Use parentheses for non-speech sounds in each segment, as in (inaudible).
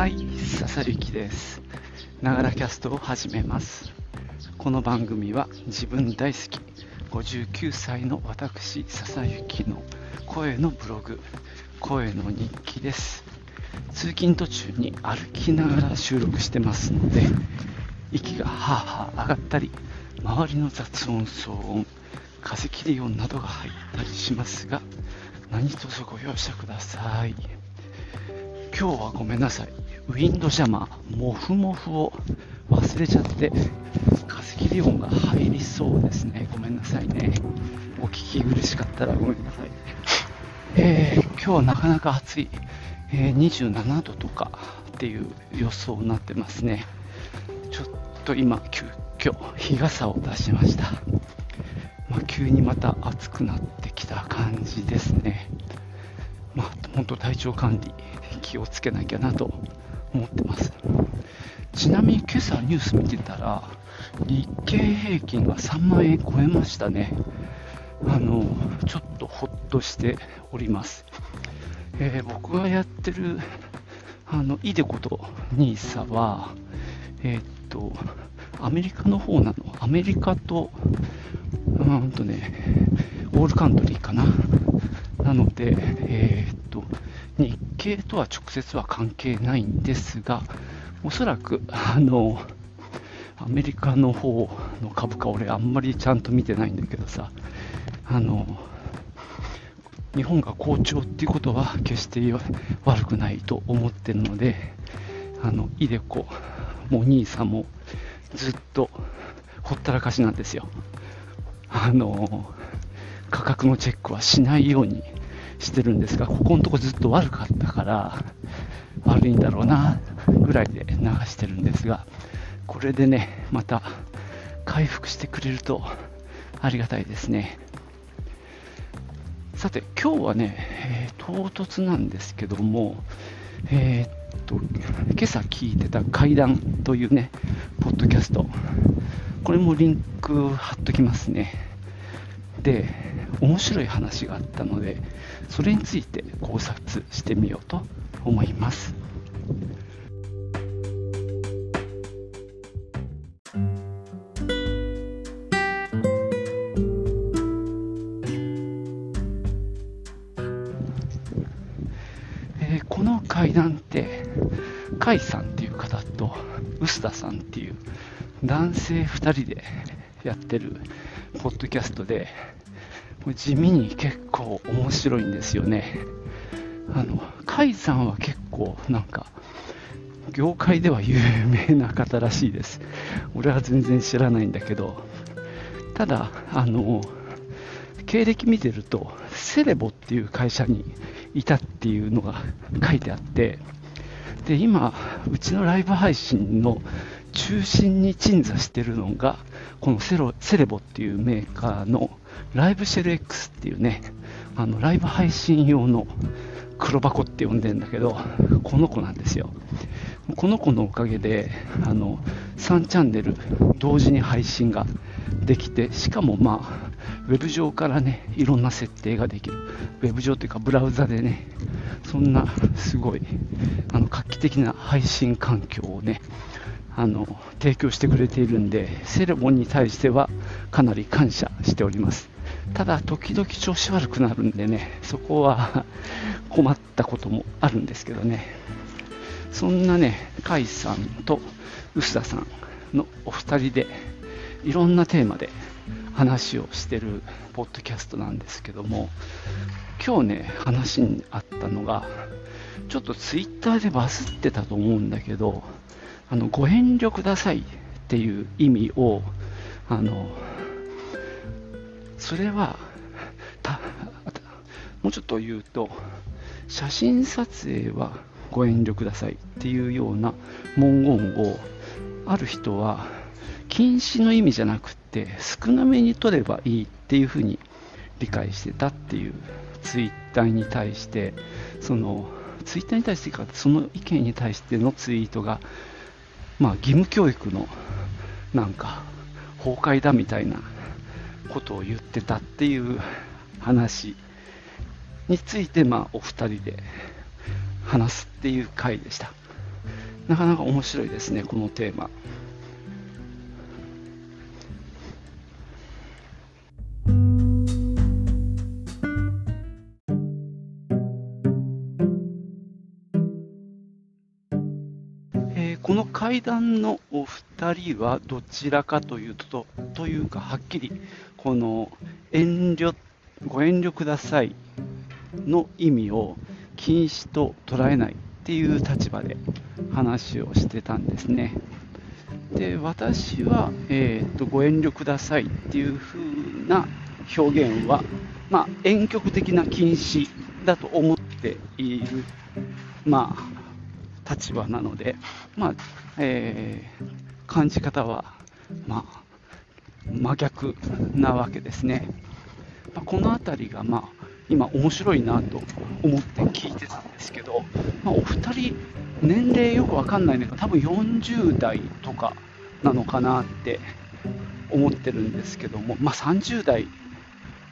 はい、笹幸です。ながらキャストを始めます。この番組は自分大好き59歳の私笹幸の声のブログ、声の日記です。通勤途中に歩きながら収録してますので、息がはあはあ上がったり、周りの雑音、騒音、風切り音などが入ったりしますが、何卒ご容赦ください。今日はごめんなさい。ウィンドジャマー、モフモフを忘れちゃって、風切り音が入りそうですね。ごめんなさいね。お聞き苦しかったらごめんなさい。えー、今日はなかなか暑い、えー27度とかっていう予想になってますね。ちょっと今、急遽日傘を出しました。まあ、急にまた暑くなってきた感じですね。まあ、本当体調管理気をつけなきゃなと思ってます。ちなみに今朝ニュース見てたら、日経平均が3万円超えましたね。あの、ちょっとほっとしております。えー僕がやってる、あの、イデコと NISA は、えーっと、アメリカの方なの。アメリカと、うんとね、オールカントリーかな。なので、えーっ、日経とは直接は関係ないんですが、おそらく、あの、アメリカの方の株価、俺あんまりちゃんと見てないんだけどさ、あの、日本が好調っていうことは決して悪くないと思ってるので、あの、イデコも NISA もずっとほったらかしなんですよ。あの、価格のチェックはしないようにしてるんですが、ここのとこずっと悪かったから、悪いんだろうな、ぐらいで流してるんですが、これでね、また回復してくれるとありがたいですね。さて、今日はね、えー唐突なんですけども、えーっと、今朝聞いてた怪談というね、ポッドキャスト、これもリンク貼っときますね。で、面白い話があったので、それについて考察してみようと思います。えーこの会談って、甲斐さんっていう方と、臼田さんっていう男性2人でやってるポッドキャストで、もう地味に結構面白いんですよね。あの、甲斐さんは結構なんか、業界では有名な方らしいです。俺は全然知らないんだけど、ただ、あの、経歴見てると、セレボっていう会社にいたっていうのが書いてあって、で、今、うちのライブ配信の中心に鎮座してるのが、このセロセレボっていうメーカーのライブシェル X っていうね、あのライブ配信用の黒箱って呼んでんだけど、この子なんですよ。この子のおかげで、あの、3チャンネル同時に配信ができて、しかもまあ、ウェブ上からね、いろんな設定ができる。ウェブ上というか、ブラウザでね、そんなすごい、あの、画期的な配信環境をね、あの、提供してくれているんで、セレボンに対してはかなり感謝しております。ただ、時々調子悪くなるんでね、そこは (laughs) 困ったこともあるんですけどね。そんなね、甲斐さんと臼田さんのお二人で、いろんなテーマで話をしてるポッドキャストなんですけども、今日ね、話にあったのが、ちょっとツイッターでバズってたと思うんだけど、あの、ご遠慮くださいっていう意味を、あの、それは、もうちょっと言うと、写真撮影はご遠慮くださいっていうような文言を、ある人は、禁止の意味じゃなくて、少なめに取ればいいっていうふうに理解してたっていうツイッターに対して、その、ツイッターに対してか、その意見に対してのツイートが、まあ、義務教育の、なんか、崩壊だみたいなことを言ってたっていう話について、まあ、お二人で話すっていう回でした。なかなか面白いですねこのテーマこの階段のお二人はどちらかというと、というか、はっきり、この遠慮、ご遠慮くださいの意味を禁止と捉えないっていう立場で話をしてたんですね。で、私は、えーと、ご遠慮くださいっていう風な表現は、まあ、婉曲的な禁止だと思っている、まあ、立場なので、まあえー、感じ方は、まあ、真逆なわけですね。まあ、この辺りが、まあ、今面白いなと思って聞いてたんですけど、まあ、お二人、年齢よくわかんないんだけど、多分40代とかなのかなって思ってるんですけども、まあ、30代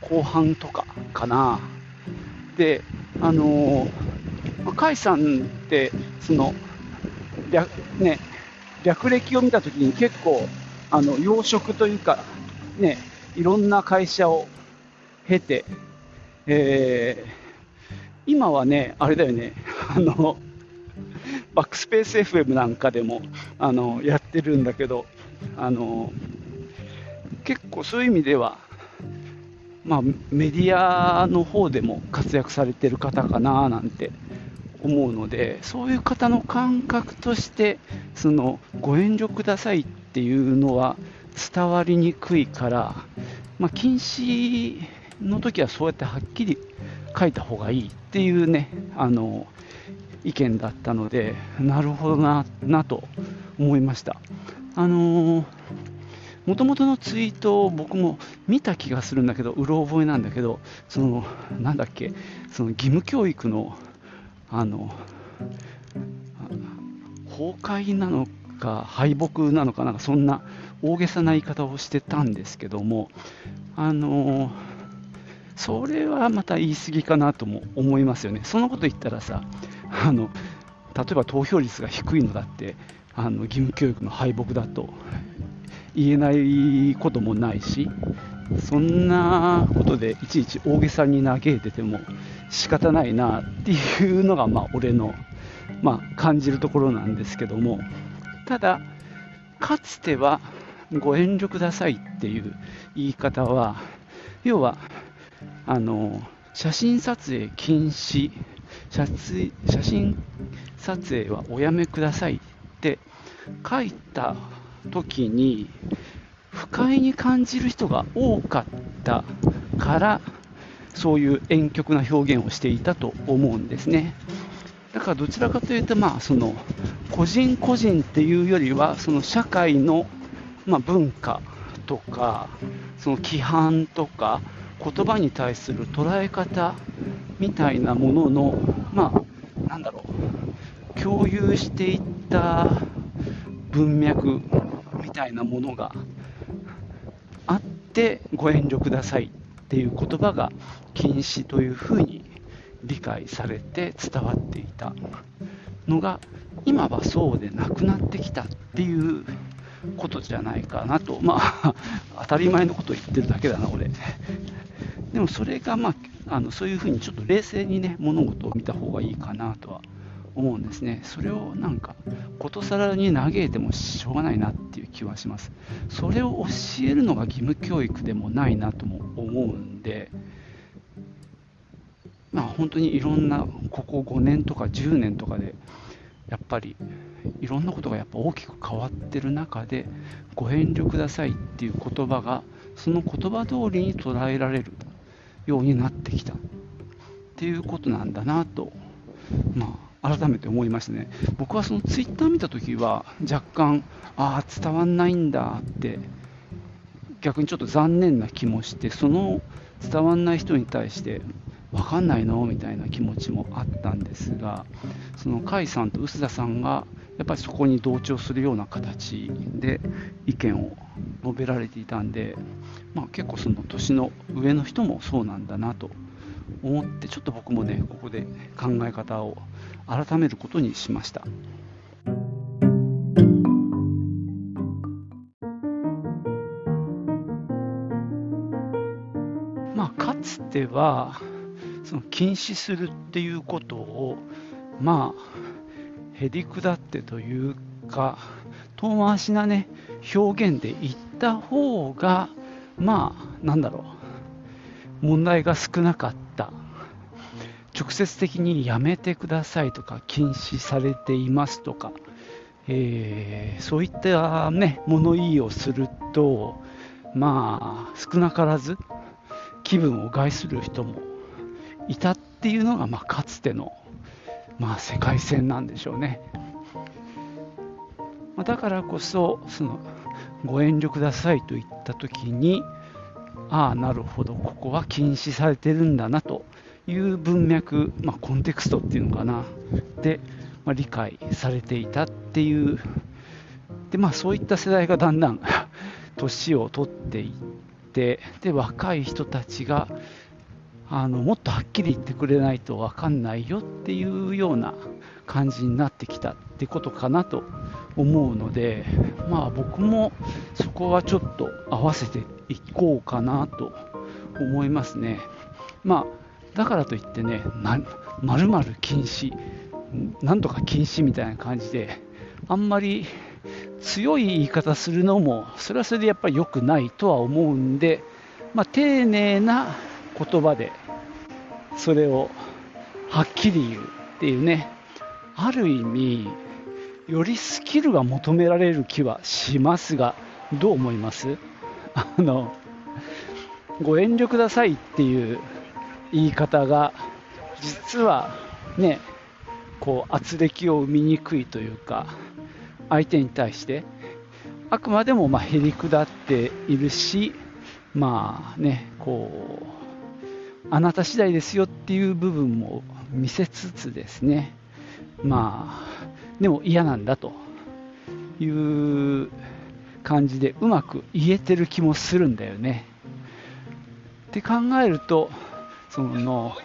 後半とかかな。で、あのー、甲斐さんって、その、略,、ね、略歴を見たときに結構、あの、養殖というか、ね、いろんな会社を経て、えー、今はね、あれだよね、(laughs) あの、バックスペース FM なんかでも、あの、やってるんだけど、あの、結構そういう意味では、まあ、メディアの方でも活躍されてる方かななんて思うのでそういう方の感覚としてそのご遠慮くださいっていうのは伝わりにくいから、まあ、禁止の時はそうやってはっきり書いた方がいいっていうねあの意見だったのでなるほどななと思いました。あのもともとのツイートを僕も見た気がするんだけどうろ覚えなんだけどそのなんだっけその義務教育のあの崩壊なのか敗北なのかなんかそんな大げさな言い方をしてたんですけどもあのそれはまた言い過ぎかなとも思いますよね。そんなこと言ったらさあの例えば投票率が低いのだってあの義務教育の敗北だと言えないこともないしそんなことでいちいち大げさに嘆いてても仕方ないなっていうのが、まあ、俺の、まあ、感じるところなんですけどもただかつてはご遠慮くださいっていう言い方は要はあの写真撮影禁止写写真撮影はおやめくださいって書いた時に不快に感じる人が多かったからそういう婉曲な表現をしていたと思うんですね。だからどちらかというと、まあ、その個人個人っていうよりはその社会の、ま、文化とかその規範とか言葉に対する捉え方みたいなものの、まあ、なんだろう共有していった文脈みたいなものがあってご遠慮くださいっていう言葉が禁止というふうに理解されて伝わっていたのが今はそうでなくなってきたっていうことじゃないかなとまあ (laughs) 当たり前のことを言ってるだけだな俺 (laughs) でもそれがまああのそういうふうにちょっと冷静にね物事を見た方がいいかなとは思うんですね。それをなんか、ことさらに嘆いてもしょうがないなっていう気はします。それを教えるのが義務教育でもないなとも思うんで、まあ本当にいろんな、ここ5年とか10年とかで、やっぱりいろんなことがやっぱ大きく変わってる中で、ご遠慮くださいっていう言葉が、その言葉通りに捉えられるようになってきたっていうことなんだなと、まあ改めて思いましたね。僕はそのツイッター見たときは若干、ああ、伝わんないんだって逆にちょっと残念な気もして、その伝わんない人に対して分かんないの？みたいな気持ちもあったんですが、その甲斐さんと臼田さんがやっぱりそこに同調するような形で意見を述べられていたんで、まあ、結構その年の上の人もそうなんだなと思ってちょっと僕もねここで考え方を改めることにしました。まあ、かつてはその禁止するっていうことをまあへりくだってというか遠回しなね表現で言った方がまあなんだろう問題が少なかった。直接的にやめてくださいとか禁止されていますとか、えー、そういったね物言いをするとまあ少なからず気分を害する人もいたっていうのが、まあ、かつての、まあ、世界線なんでしょうね。ま、だからこそそのご遠慮くださいと言った時にああなるほどここは禁止されてるんだなという文脈、まあ、コンテクストっていうのかなで、まあ、理解されていたっていうで、まあ、そういった世代がだんだん (laughs) 年を取っていってで若い人たちがあのもっとはっきり言ってくれないと分かんないよっていうような感じになってきたってことかなと思うので、まあ、僕もそこはちょっと合わせていこうかなと思いますね。まあ、だからといってね、まるまる禁止、なんとか禁止みたいな感じで、あんまり強い言い方するのも、それはそれでやっぱり良くないとは思うんで、まあ、丁寧な言葉でそれをはっきり言うっていうねある意味よりスキルが求められる気はしますがどう思います？(laughs) あのご遠慮くださいっていう言い方が実はねこう圧力を生みにくいというか相手に対してあくまでもまへりくだっているしまあねこうあなた次第ですよっていう部分も見せつつですね、まあ、でも嫌なんだという感じでうまく言えてる気もするんだよね。って考えると、その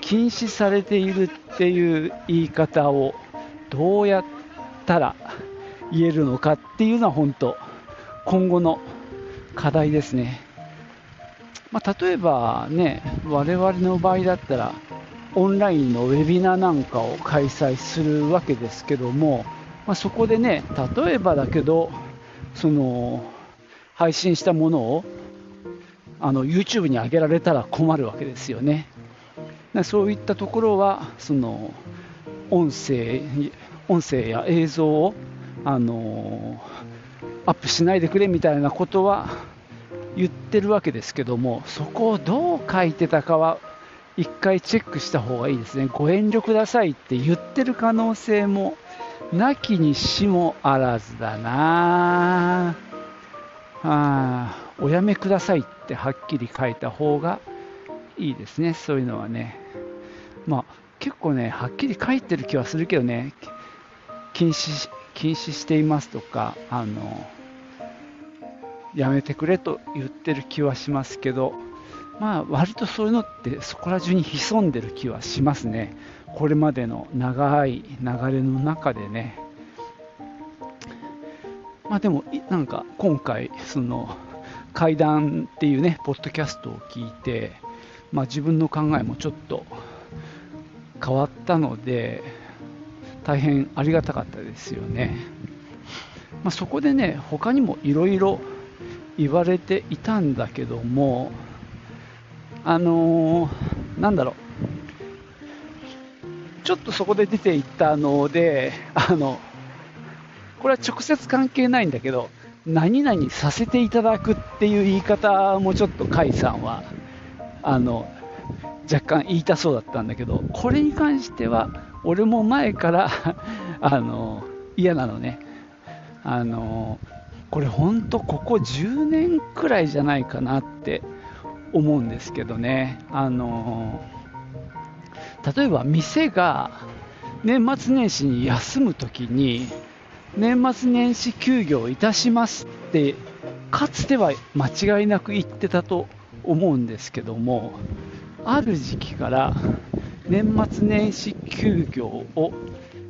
禁止されているっていう言い方をどうやったら言えるのかっていうのは本当今後の課題ですね。まあ、例えばね、我々の場合だったら、オンラインのウェビナーなんかを開催するわけですけども、まあ、そこでね、例えばだけど、その配信したものをあの YouTube に上げられたら困るわけですよね。そういったところは、その音声音声や映像をあのアップしないでくれみたいなことは言ってるわけですけども、そこをどう書いてたかは、一回チェックした方がいいですね。ご遠慮くださいって言ってる可能性も、なきにしもあらずだなあおやめくださいってはっきり書いた方がいいですね、そういうのはね。まあ、結構ね、はっきり書いてる気はするけどね、禁止禁止していますとか、あのやめてくれと言ってる気はしますけど、まあ、割とそういうのってそこら中に潜んでる気はしますね。これまでの長い流れの中でね。まあでも、なんか今回、その会談っていうね、ポッドキャストを聞いて、まあ自分の考えもちょっと変わったので、大変ありがたかったですよね。まあ、そこでね、他にもいろいろ言われていたんだけども、あのー、なんだろう、ちょっとそこで出ていったので、あの、これは直接関係ないんだけど、何々させていただくっていう言い方もちょっと甲斐さんは、あの、若干言いたそうだったんだけど、これに関しては、俺も前から (laughs) あの、嫌なのね。あの、これ本当ここ10年くらいじゃないかなって思うんですけどねあの例えば店が年末年始に休むときに年末年始休業いたしますってかつては間違いなく言ってたと思うんですけどもある時期から年末年始休業を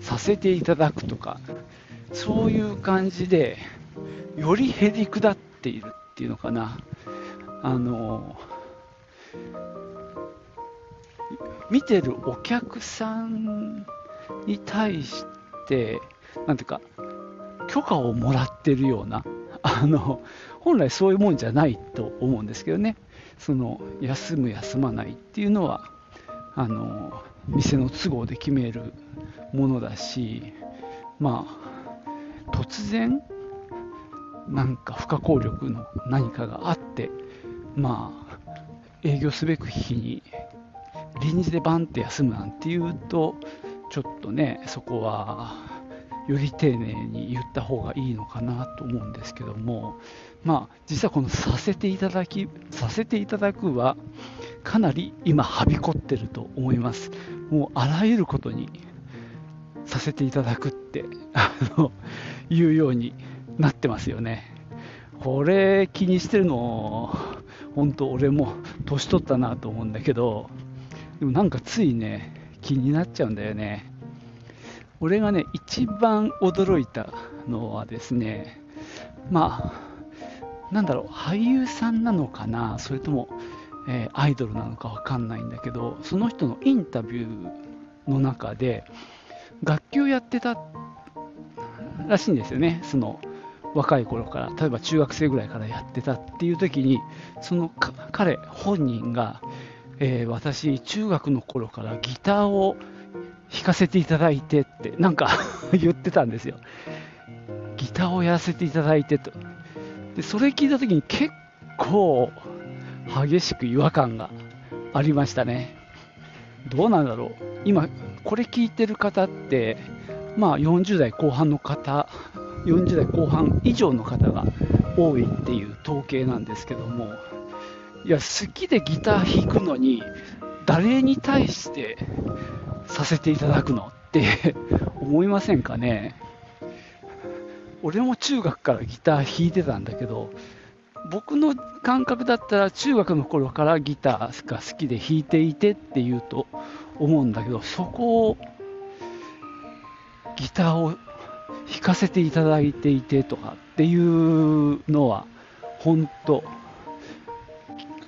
させていただくとかそういう感じでよりへりくだっているっていうのかな。あの見てるお客さんに対して、なんていうか、許可をもらってるような、あの本来そういうもんじゃないと思うんですけどね、その休む、休まないっていうのは、あの店の都合で決めるものだし、まあ、突然、なんか不可抗力の何かがあって、まあ、営業すべく日に臨時でバンって休むなんていうと、ちょっとね、そこはより丁寧に言った方がいいのかなと思うんですけども、まあ、実はこのさせていただき、させていただくは、かなり今、はびこってると思います。もうあらゆることにさせていただくって (laughs) あのいうようになってますよね。これ気にしてるの、本当、俺も年取ったなと思うんだけど、でもなんかついね、気になっちゃうんだよね。俺がね、一番驚いたのはですね、まあ、なんだろう、俳優さんなのかな、それとも、えー、アイドルなのかわかんないんだけど、その人のインタビューの中で、楽器をやってたらしいんですよね、その若い頃から、例えば中学生ぐらいからやってたっていう時に、その彼本人が、えー、私、中学の頃からギターを弾かせていただいてって、なんか (laughs) 言ってたんですよ。ギターをやらせていただいてと。で、それ聞いた時に結構激しく違和感がありましたね。どうなんだろう。今、これ聞いてる方って、まあ40代後半の方、40代後半以上の方が多いっていう統計なんですけども、いや、好きでギター弾くのに、誰に対してさせていただくのって (laughs) 思いませんかね？俺も中学からギター弾いてたんだけど、僕の感覚だったら中学の頃からギターが好きで弾いていてって言うと思うんだけど、そこをギターを弾かせていただいていてとかっていうのは本当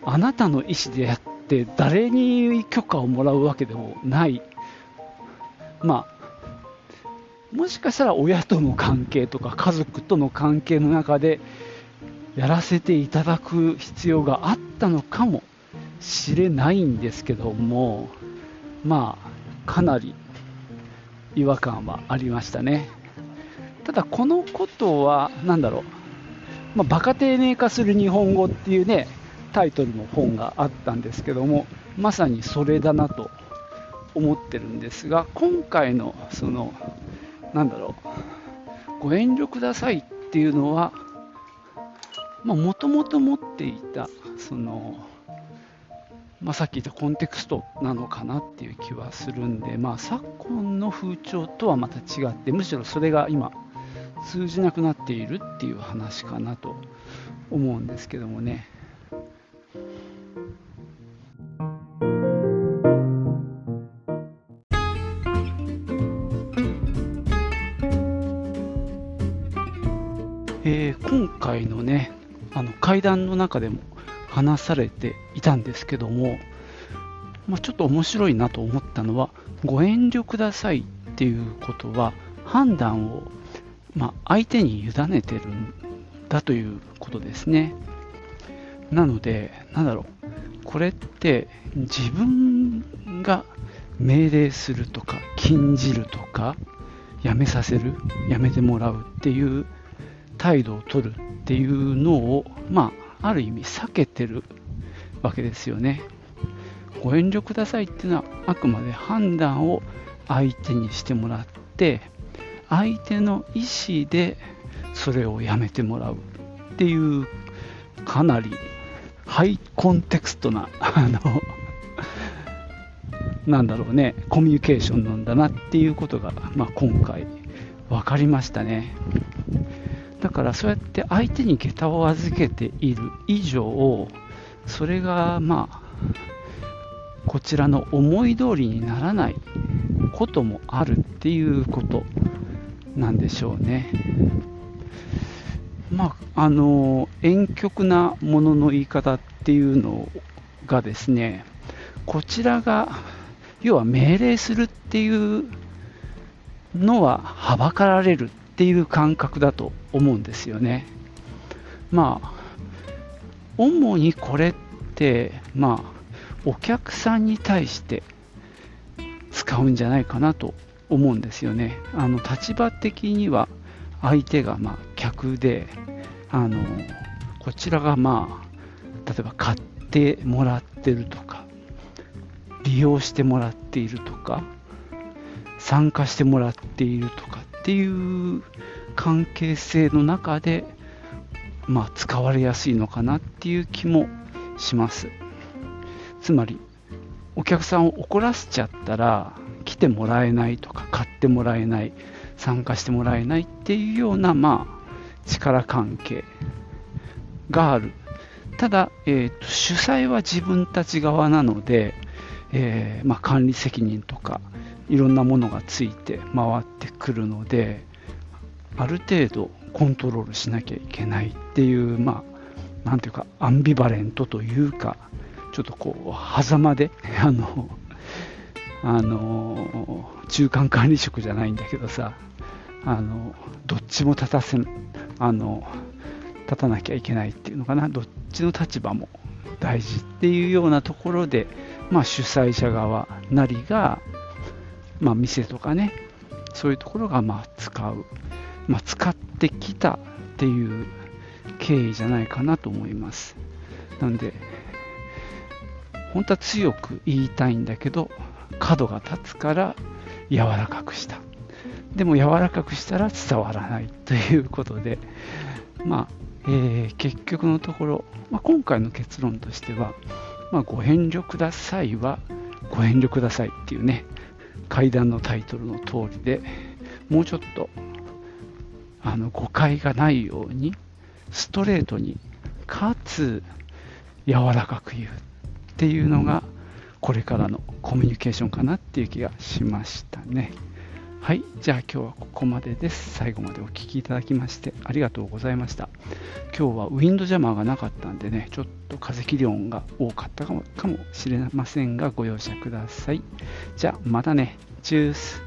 あなたの意思でやって誰に許可をもらうわけでもないまあ、もしかしたら親との関係とか家族との関係の中でやらせていただく必要があったのかもしれないんですけども、まあ、かなり違和感はありましたね。ただ、このことは、何だろう、まあ、バカ丁寧化する日本語っていうね、タイトルの本があったんですけども、まさにそれだなと思ってるんですが、今回のその、なんだろう、ご遠慮くださいっていうのは、もともと持っていた、その、まあ、さっき言ったコンテクストなのかなっていう気はするんで、まあ、昨今の風潮とはまた違って、むしろそれが今、通じなくなっているっていう話かなと思うんですけどもね。談の中でも話されていたんですけども、まあ、ちょっと面白いなと思ったのはご遠慮くださいっていうことは判断を、まあ、相手に委ねてるんだということですね。なのでなんだろうこれって自分が命令するとか禁じるとかやめさせるやめてもらうっていう態度を取るっていうのを、まあ、ある意味避けてるわけですよね。ご遠慮くださいっていうのはあくまで判断を相手にしてもらって相手の意思でそれをやめてもらうっていうかなりハイコンテクストな (laughs) あのなんだろうねコミュニケーションなんだなっていうことが、まあ、今回分かりましたね。だからそうやって相手に下駄を預けている以上それがまあこちらの思い通りにならないこともあるっていうことなんでしょうね。まあ、あの婉曲なものの言い方っていうのがですねこちらが要は命令するっていうのははばかられるっていう感覚だと思うんですよね。まあ主にこれってまあお客さんに対して使うんじゃないかなと思うんですよね。あの立場的には相手がまあ客であのこちらがまあ例えば買ってもらってるとか利用してもらっているとか参加してもらっているとかっていう関係性の中で、まあ、使われやすいのかなっていう気もします。つまりお客さんを怒らせちゃったら来てもらえないとか買ってもらえない参加してもらえないっていうような、まあ、力関係がある。ただ、えーと、主催は自分たち側なので、えー、まあ、管理責任とかいろんなものがついて回ってくるのである程度コントロールしなきゃいけないっていうまあなんていうかアンビバレントというかちょっとこう狭間で (laughs) あのあの中間管理職じゃないんだけどさあのどっちも立たせあの立たなきゃいけないっていうのかな。どっちの立場も大事っていうようなところで、まあ、主催者側なりがまあ、店とかねそういうところがまあ使う、まあ、使ってきたっていう経緯じゃないかなと思います。なんで本当は強く言いたいんだけど角が立つから柔らかくした。でも柔らかくしたら伝わらないということでまあ、えー、結局のところ、まあ、今回の結論としては、まあ、ご遠慮くださいはご遠慮くださいっていうね階段のタイトルの通りでもうちょっとあの誤解がないようにストレートにかつ柔らかく言うっていうのがこれからのコミュニケーションかなっていう気がしましたね。はい、じゃあ今日はここまでです。最後までお聴きいただきましてありがとうございました。今日はウィンドジャマーがなかったんでね、ちょっと風切り音が多かったかもかもしれませんがご容赦ください。じゃあまたね。チュース。